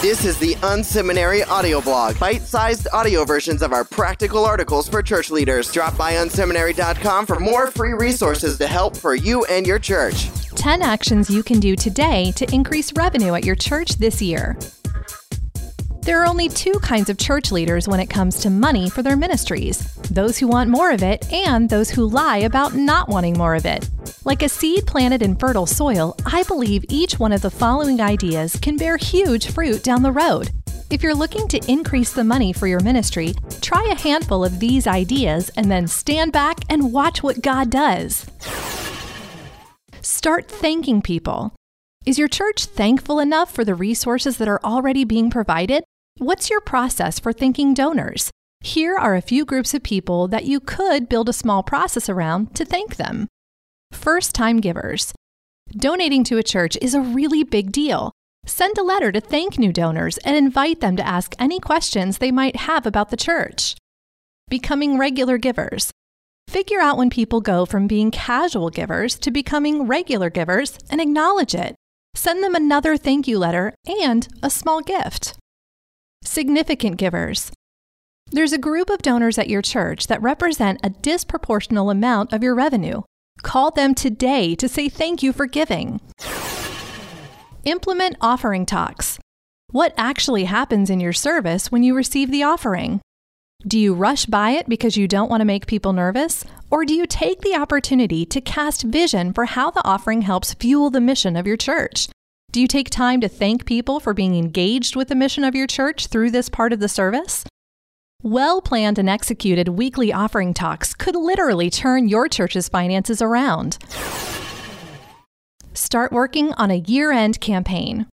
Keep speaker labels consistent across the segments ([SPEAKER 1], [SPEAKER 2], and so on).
[SPEAKER 1] This is the Unseminary audio blog, bite-sized audio versions of our practical articles for church leaders. Drop by unseminary.com for more free resources to help for you and your church.
[SPEAKER 2] 10 actions you can do today to increase revenue at your church this year. There are only two kinds of church leaders when it comes to money for their ministries those who want more of it, and those who lie about not wanting more of it. Like a seed planted in fertile soil, I believe each one of the following ideas can bear huge fruit down the road. If you're looking to increase the money for your ministry, try a handful of these ideas and then stand back and watch what God does. Start thanking people. Is your church thankful enough for the resources that are already being provided? What's your process for thanking donors? Here are a few groups of people that you could build a small process around to thank them. First time givers. Donating to a church is a really big deal. Send a letter to thank new donors and invite them to ask any questions they might have about the church. Becoming regular givers. Figure out when people go from being casual givers to becoming regular givers and acknowledge it. Send them another thank you letter and a small gift. Significant givers. There's a group of donors at your church that represent a disproportional amount of your revenue. Call them today to say thank you for giving. Implement offering talks. What actually happens in your service when you receive the offering? Do you rush by it because you don't want to make people nervous? Or do you take the opportunity to cast vision for how the offering helps fuel the mission of your church? Do you take time to thank people for being engaged with the mission of your church through this part of the service? Well planned and executed weekly offering talks could literally turn your church's finances around. Start working on a year end campaign.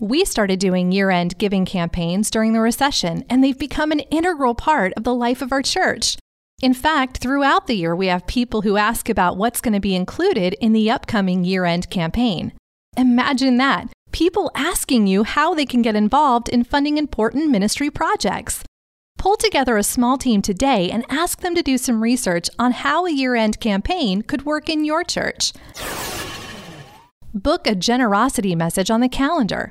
[SPEAKER 2] We started doing year end giving campaigns during the recession, and they've become an integral part of the life of our church. In fact, throughout the year, we have people who ask about what's going to be included in the upcoming year end campaign. Imagine that people asking you how they can get involved in funding important ministry projects. Pull together a small team today and ask them to do some research on how a year end campaign could work in your church. Book a generosity message on the calendar.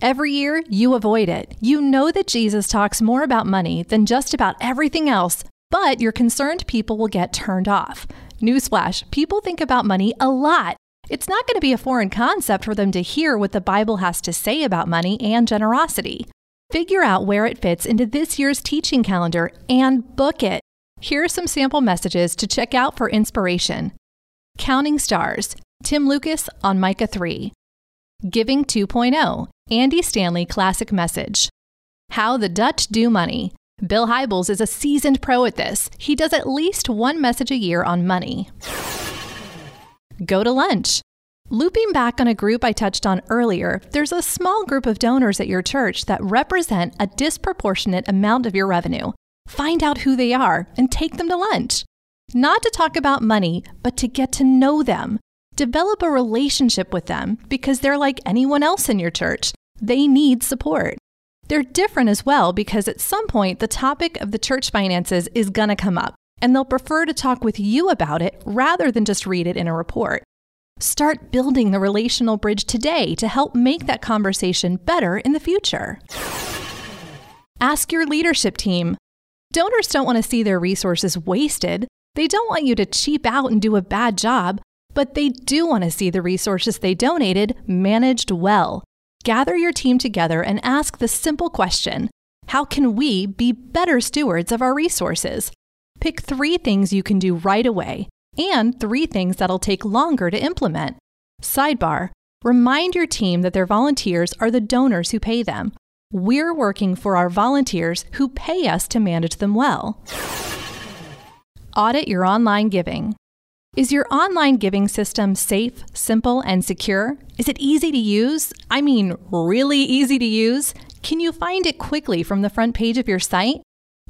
[SPEAKER 2] Every year, you avoid it. You know that Jesus talks more about money than just about everything else, but you're concerned people will get turned off. Newsflash people think about money a lot. It's not going to be a foreign concept for them to hear what the Bible has to say about money and generosity. Figure out where it fits into this year's teaching calendar and book it. Here are some sample messages to check out for inspiration. Counting Stars, Tim Lucas on Micah 3. Giving 2.0, Andy Stanley Classic Message. How the Dutch Do Money. Bill Hybels is a seasoned pro at this. He does at least one message a year on money. Go to lunch. Looping back on a group I touched on earlier, there's a small group of donors at your church that represent a disproportionate amount of your revenue. Find out who they are and take them to lunch. Not to talk about money, but to get to know them. Develop a relationship with them because they're like anyone else in your church. They need support. They're different as well because at some point the topic of the church finances is going to come up, and they'll prefer to talk with you about it rather than just read it in a report. Start building the relational bridge today to help make that conversation better in the future. Ask your leadership team. Donors don't want to see their resources wasted. They don't want you to cheap out and do a bad job, but they do want to see the resources they donated managed well. Gather your team together and ask the simple question How can we be better stewards of our resources? Pick three things you can do right away and three things that'll take longer to implement. Sidebar Remind your team that their volunteers are the donors who pay them. We're working for our volunteers who pay us to manage them well. Audit your online giving. Is your online giving system safe, simple, and secure? Is it easy to use? I mean, really easy to use? Can you find it quickly from the front page of your site?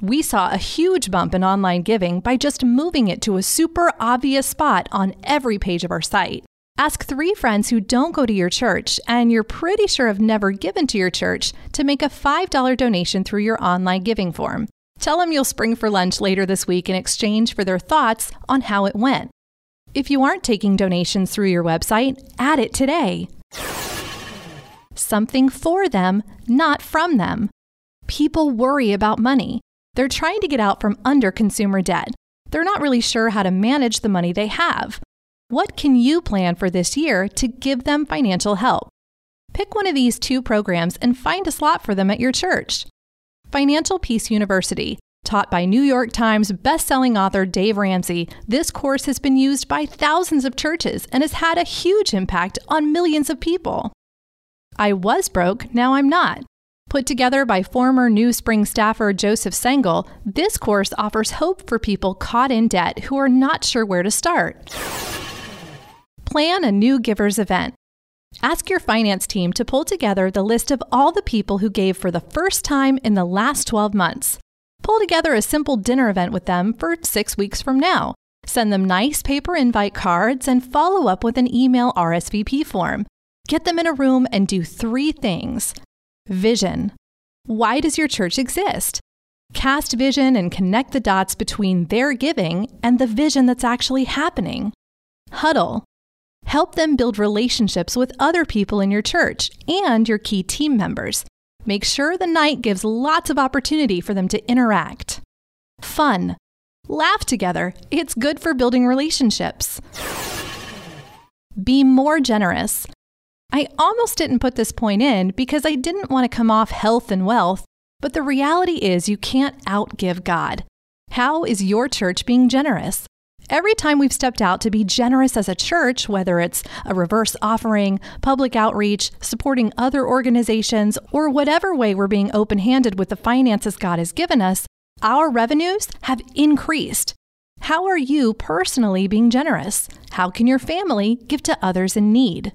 [SPEAKER 2] We saw a huge bump in online giving by just moving it to a super obvious spot on every page of our site. Ask three friends who don't go to your church and you're pretty sure have never given to your church to make a $5 donation through your online giving form. Tell them you'll spring for lunch later this week in exchange for their thoughts on how it went. If you aren't taking donations through your website, add it today. something for them, not from them. People worry about money. They're trying to get out from under consumer debt. They're not really sure how to manage the money they have. What can you plan for this year to give them financial help? Pick one of these two programs and find a slot for them at your church. Financial Peace University, taught by New York Times bestselling author Dave Ramsey, this course has been used by thousands of churches and has had a huge impact on millions of people. I was broke, now I'm not. Put together by former New Spring staffer Joseph Sangl, this course offers hope for people caught in debt who are not sure where to start. Plan a new givers event. Ask your finance team to pull together the list of all the people who gave for the first time in the last 12 months. Pull together a simple dinner event with them for six weeks from now. Send them nice paper invite cards and follow up with an email RSVP form. Get them in a room and do three things Vision. Why does your church exist? Cast vision and connect the dots between their giving and the vision that's actually happening. Huddle. Help them build relationships with other people in your church and your key team members. Make sure the night gives lots of opportunity for them to interact. Fun. Laugh together. It's good for building relationships. Be more generous. I almost didn't put this point in because I didn't want to come off health and wealth, but the reality is you can't outgive God. How is your church being generous? Every time we've stepped out to be generous as a church, whether it's a reverse offering, public outreach, supporting other organizations, or whatever way we're being open handed with the finances God has given us, our revenues have increased. How are you personally being generous? How can your family give to others in need?